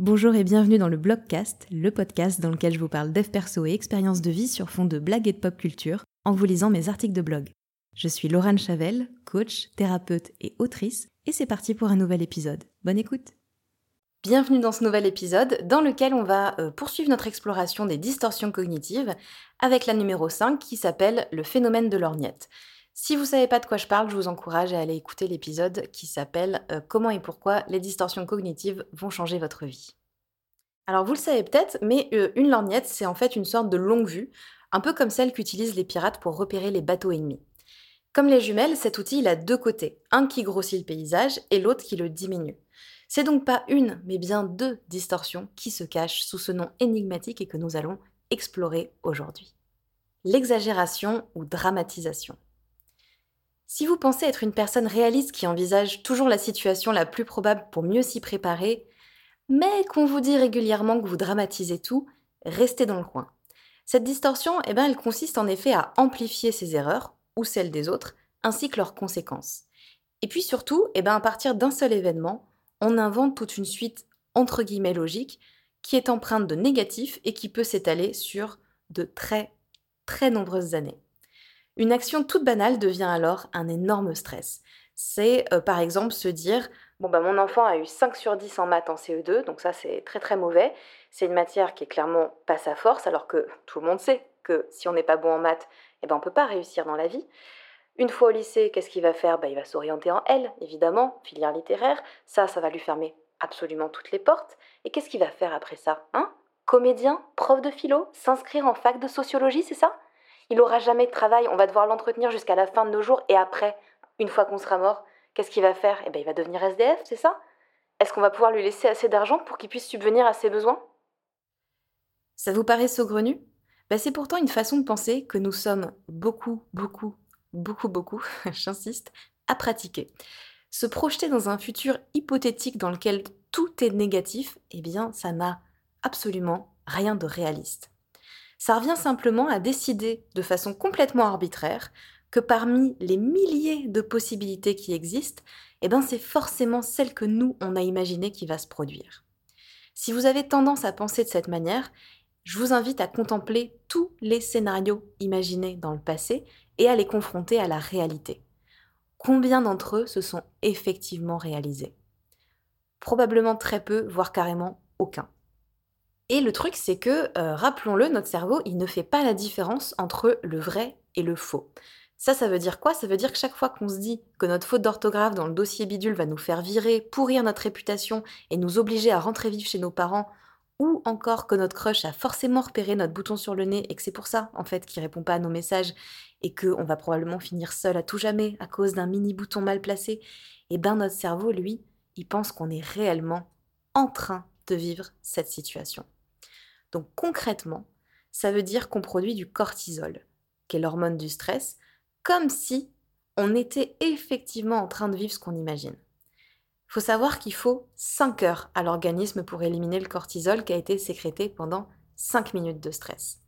Bonjour et bienvenue dans le Blogcast, le podcast dans lequel je vous parle dev perso et expériences de vie sur fond de blagues et de pop culture en vous lisant mes articles de blog. Je suis Laurent Chavel, coach, thérapeute et autrice, et c'est parti pour un nouvel épisode. Bonne écoute Bienvenue dans ce nouvel épisode dans lequel on va euh, poursuivre notre exploration des distorsions cognitives avec la numéro 5 qui s'appelle le phénomène de l'orniette. Si vous savez pas de quoi je parle, je vous encourage à aller écouter l'épisode qui s'appelle euh, Comment et pourquoi les distorsions cognitives vont changer votre vie. Alors vous le savez peut-être, mais euh, une lorgnette, c'est en fait une sorte de longue vue, un peu comme celle qu'utilisent les pirates pour repérer les bateaux ennemis. Comme les jumelles, cet outil il a deux côtés, un qui grossit le paysage et l'autre qui le diminue. C'est donc pas une, mais bien deux distorsions qui se cachent sous ce nom énigmatique et que nous allons explorer aujourd'hui. L'exagération ou dramatisation. Si vous pensez être une personne réaliste qui envisage toujours la situation la plus probable pour mieux s'y préparer, mais qu'on vous dit régulièrement que vous dramatisez tout, restez dans le coin. Cette distorsion, eh ben, elle consiste en effet à amplifier ses erreurs, ou celles des autres, ainsi que leurs conséquences. Et puis surtout, eh ben, à partir d'un seul événement, on invente toute une suite entre guillemets logique qui est empreinte de négatifs et qui peut s'étaler sur de très très nombreuses années. Une action toute banale devient alors un énorme stress. C'est euh, par exemple se dire Bon, bah, mon enfant a eu 5 sur 10 en maths en CE2, donc ça c'est très très mauvais. C'est une matière qui est clairement pas sa force, alors que tout le monde sait que si on n'est pas bon en maths, eh ben, on ne peut pas réussir dans la vie. Une fois au lycée, qu'est-ce qu'il va faire? Bah, Il va s'orienter en L, évidemment, filière littéraire. Ça, ça va lui fermer absolument toutes les portes. Et qu'est-ce qu'il va faire après ça? Hein Comédien Prof de philo S'inscrire en fac de sociologie, c'est ça? Il n'aura jamais de travail, on va devoir l'entretenir jusqu'à la fin de nos jours, et après, une fois qu'on sera mort, qu'est-ce qu'il va faire? Eh bien, il va devenir SDF, c'est ça? Est-ce qu'on va pouvoir lui laisser assez d'argent pour qu'il puisse subvenir à ses besoins? Ça vous paraît saugrenu? Ben, C'est pourtant une façon de penser que nous sommes beaucoup, beaucoup, beaucoup, beaucoup, j'insiste, à pratiquer. Se projeter dans un futur hypothétique dans lequel tout est négatif, eh bien, ça n'a absolument rien de réaliste. Ça revient simplement à décider de façon complètement arbitraire que parmi les milliers de possibilités qui existent, eh ben c'est forcément celle que nous, on a imaginée qui va se produire. Si vous avez tendance à penser de cette manière, je vous invite à contempler tous les scénarios imaginés dans le passé et à les confronter à la réalité. Combien d'entre eux se sont effectivement réalisés? Probablement très peu, voire carrément aucun. Et le truc, c'est que, euh, rappelons-le, notre cerveau, il ne fait pas la différence entre le vrai et le faux. Ça, ça veut dire quoi? Ça veut dire que chaque fois qu'on se dit que notre faute d'orthographe dans le dossier bidule va nous faire virer, pourrir notre réputation et nous obliger à rentrer vivre chez nos parents, ou encore que notre crush a forcément repéré notre bouton sur le nez et que c'est pour ça, en fait, qu'il répond pas à nos messages et qu'on va probablement finir seul à tout jamais à cause d'un mini bouton mal placé, et eh ben notre cerveau, lui, il pense qu'on est réellement en train de vivre cette situation. Donc concrètement, ça veut dire qu'on produit du cortisol, qui est l'hormone du stress, comme si on était effectivement en train de vivre ce qu'on imagine. Il faut savoir qu'il faut 5 heures à l'organisme pour éliminer le cortisol qui a été sécrété pendant 5 minutes de stress.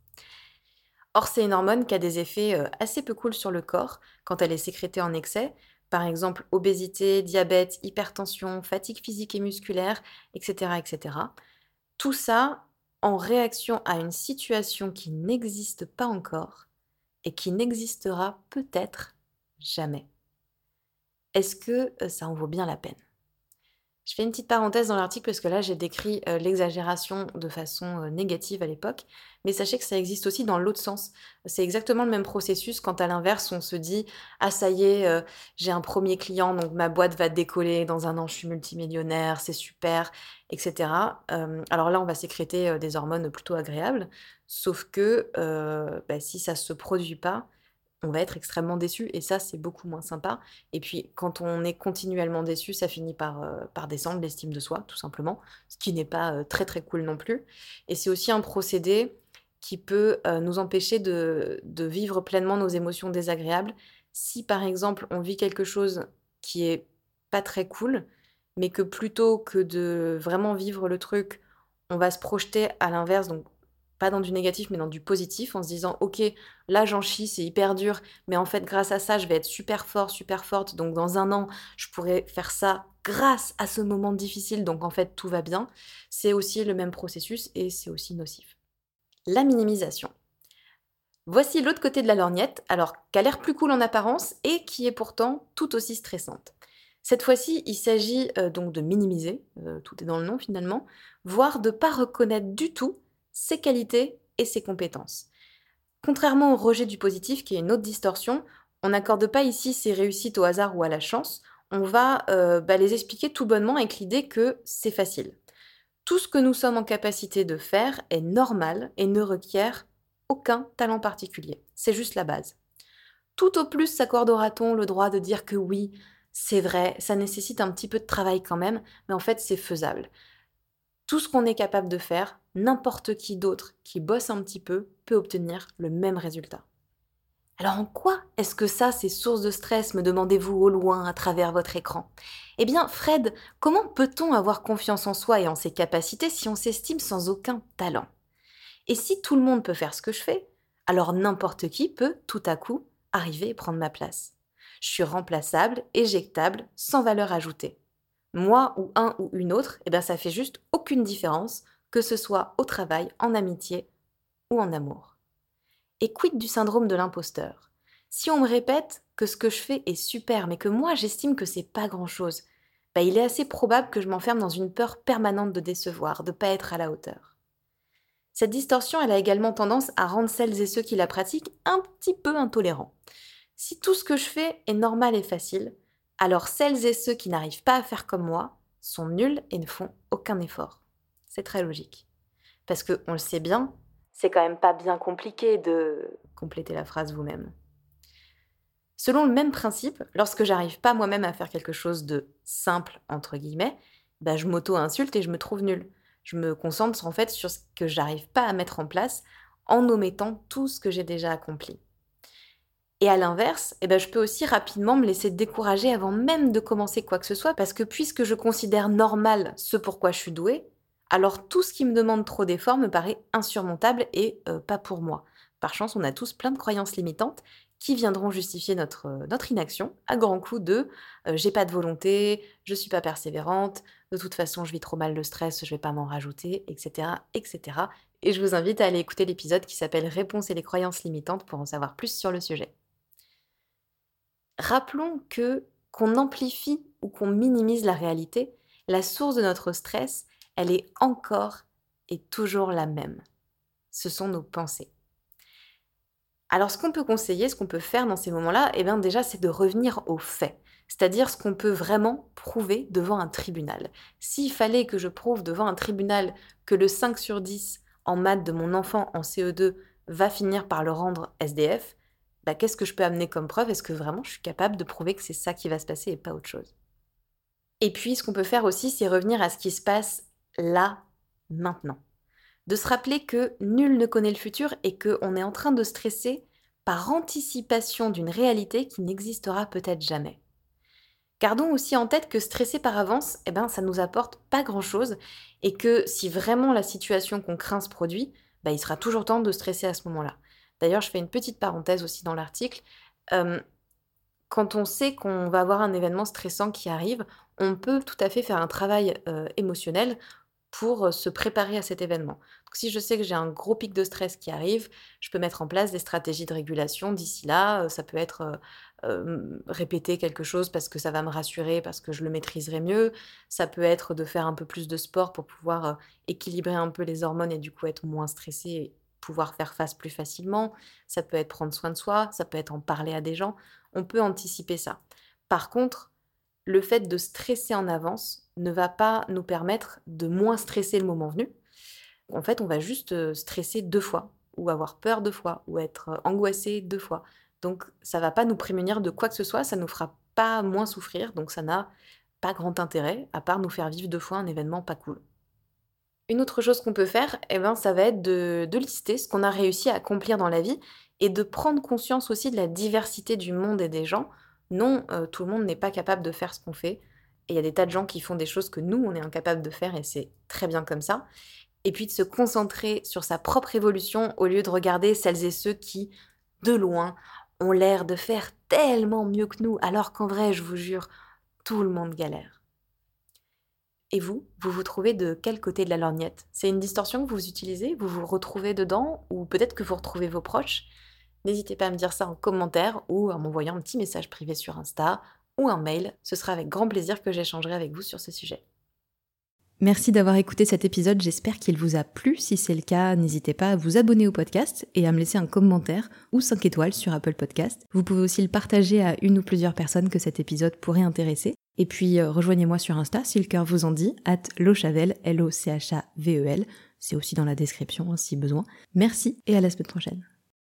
Or, c'est une hormone qui a des effets euh, assez peu cool sur le corps quand elle est sécrétée en excès, par exemple obésité, diabète, hypertension, fatigue physique et musculaire, etc. etc. Tout ça, en réaction à une situation qui n'existe pas encore et qui n'existera peut-être jamais. Est-ce que euh, ça en vaut bien la peine? Je fais une petite parenthèse dans l'article parce que là j'ai décrit euh, l'exagération de façon euh, négative à l'époque, mais sachez que ça existe aussi dans l'autre sens. C'est exactement le même processus quand à l'inverse on se dit ah ça y est euh, j'ai un premier client donc ma boîte va décoller dans un an je suis multimillionnaire c'est super etc. alors là on va sécréter des hormones plutôt agréables, sauf que bah, si ça se produit pas on va être extrêmement déçu et ça c'est beaucoup moins sympa. Et puis quand on est continuellement déçu, ça finit par, euh, par descendre l'estime de soi tout simplement, ce qui n'est pas euh, très très cool non plus. Et c'est aussi un procédé qui peut euh, nous empêcher de, de, vivre pleinement nos émotions désagréables. Si par exemple on vit quelque chose qui est pas très cool, mais que plutôt que de vraiment vivre le truc, on va se projeter à l'inverse, pas dans du négatif, mais dans du positif, en se disant, ok, là j'en chie, c'est hyper dur, mais en fait grâce à ça, je vais être super fort, super forte, donc dans un an, je pourrais faire ça grâce à ce moment difficile, donc en fait tout va bien, c'est aussi le même processus et c'est aussi nocif. La minimisation. Voici l'autre côté de la lorgnette, alors qui a l'air plus cool en apparence et qui est pourtant tout aussi stressante. Cette fois-ci, il s'agit euh, donc de minimiser, euh, tout est dans le nom finalement, voire de ne pas reconnaître du tout ses qualités et ses compétences. Contrairement au rejet du positif, qui est une autre distorsion, on n'accorde pas ici ses réussites au hasard ou à la chance, on va euh, bah, les expliquer tout bonnement avec l'idée que c'est facile. Tout ce que nous sommes en capacité de faire est normal et ne requiert aucun talent particulier. C'est juste la base. Tout au plus s'accordera-t-on le droit de dire que oui, c'est vrai, ça nécessite un petit peu de travail quand même, mais en fait c'est faisable. Tout ce qu'on est capable de faire, n'importe qui d'autre qui bosse un petit peu peut obtenir le même résultat. Alors en quoi est-ce que ça c'est source de stress, me demandez-vous au loin à travers votre écran? Eh bien Fred, comment peut-on avoir confiance en soi et en ses capacités si on s'estime sans aucun talent? Et si tout le monde peut faire ce que je fais, alors n'importe qui peut tout à coup arriver et prendre ma place. Je suis remplaçable, éjectable, sans valeur ajoutée. Moi ou un ou une autre, eh bien ça fait juste aucune différence, que ce soit au travail, en amitié ou en amour. Et quid du syndrome de l'imposteur? Si on me répète que ce que je fais est super, mais que moi j'estime que c'est pas grand-chose, bah, il est assez probable que je m'enferme dans une peur permanente de décevoir, de pas être à la hauteur. Cette distorsion, elle a également tendance à rendre celles et ceux qui la pratiquent un petit peu intolérants. Si tout ce que je fais est normal et facile, alors celles et ceux qui n'arrivent pas à faire comme moi sont nuls et ne font aucun effort. C'est très logique. Parce que, on le sait bien, c'est quand même pas bien compliqué de compléter la phrase vous-même. Selon le même principe, lorsque j'arrive pas moi-même à faire quelque chose de simple, entre guillemets, bah, je m'auto-insulte et je me trouve nul. Je me concentre en fait sur ce que j'arrive pas à mettre en place en omettant tout ce que j'ai déjà accompli. Et à l'inverse, eh ben, je peux aussi rapidement me laisser décourager avant même de commencer quoi que ce soit, parce que puisque je considère normal ce pourquoi je suis douée, alors tout ce qui me demande trop d'efforts me paraît insurmontable et euh, pas pour moi. Par chance, on a tous plein de croyances limitantes qui viendront justifier notre, euh, notre inaction à grands coups de euh, j'ai pas de volonté, je suis pas persévérante, de toute façon je vis trop mal le stress, je vais pas m'en rajouter, etc., etc. Et je vous invite à aller écouter l'épisode qui s'appelle Réponse et les croyances limitantes pour en savoir plus sur le sujet. Rappelons que qu'on amplifie ou qu'on minimise la réalité, la source de notre stress, elle est encore et toujours la même. Ce sont nos pensées. Alors ce qu'on peut conseiller, ce qu'on peut faire dans ces moments-là, eh bien déjà c'est de revenir aux faits, c'est-à-dire ce qu'on peut vraiment prouver devant un tribunal. S'il fallait que je prouve devant un tribunal que le 5 sur 10 en maths de mon enfant en CE2 va finir par le rendre SDF, bah, qu'est-ce que je peux amener comme preuve? Est-ce que vraiment je suis capable de prouver que c'est ça qui va se passer et pas autre chose? Et puis, ce qu'on peut faire aussi, c'est revenir à ce qui se passe là, maintenant. De se rappeler que nul ne connaît le futur et qu'on est en train de stresser par anticipation d'une réalité qui n'existera peut-être jamais. Gardons aussi en tête que stresser par avance, eh ben, ça nous apporte pas grand-chose et que si vraiment la situation qu'on craint se produit, bah, il sera toujours temps de stresser à ce moment-là. D'ailleurs, je fais une petite parenthèse aussi dans l'article. quand on sait qu'on va avoir un événement stressant qui arrive, on peut tout à fait faire un travail émotionnel pour se préparer à cet événement. Si je sais que j'ai un gros pic de stress qui arrive, je peux mettre en place des stratégies de régulation d'ici là. Ça peut être répéter quelque chose parce que ça va me rassurer, parce que je le maîtriserai mieux. Ça peut être de faire un peu plus de sport pour pouvoir équilibrer un peu les hormones et du coup être moins stressé pouvoir faire face plus facilement, ça peut être prendre soin de soi, ça peut être en parler à des gens, on peut anticiper ça. Par contre, le fait de stresser en avance ne va pas nous permettre de moins stresser le moment venu. En fait, on va juste euh, stresser deux fois, ou avoir peur deux fois, ou être euh, angoissé deux fois. Donc, ça va pas nous prémunir de quoi que ce soit, ça nous fera pas moins souffrir, donc ça n'a pas grand intérêt, à part nous faire vivre deux fois un événement pas cool. Une autre chose qu'on peut faire, eh ben, ça va être de, lister ce qu'on a réussi à accomplir dans la vie et de prendre conscience aussi de la diversité du monde et des gens. Non, euh, tout le monde n'est pas capable de faire ce qu'on fait. Et il y a des tas de gens qui font des choses que nous, on est incapable de faire et c'est très bien comme ça. Et puis de se concentrer sur sa propre évolution au lieu de regarder celles et ceux qui, de loin, ont l'air de faire tellement mieux que nous, alors qu'en vrai, je vous jure, tout le monde galère. Et vous, vous vous trouvez de quel côté de la lorgnette? C'est une distorsion que vous utilisez? Vous vous retrouvez dedans? Ou peut-être que vous retrouvez vos proches? N'hésitez pas à me dire ça en commentaire ou en m'envoyant un petit message privé sur Insta ou un mail. Ce sera avec grand plaisir que j'échangerai avec vous sur ce sujet. Merci d'avoir écouté cet épisode, j'espère qu'il vous a plu. Si c'est le cas, n'hésitez pas à vous abonner au podcast et à me laisser un commentaire ou 5 étoiles sur Apple Podcast. Vous pouvez aussi le partager à une ou plusieurs personnes que cet épisode pourrait intéresser. Et puis euh, rejoignez-moi sur Insta si le cœur vous en dit, at lochavel, L-O-C-H-A-V-E-L. C'est aussi dans la description hein, si besoin. Merci et à la semaine prochaine.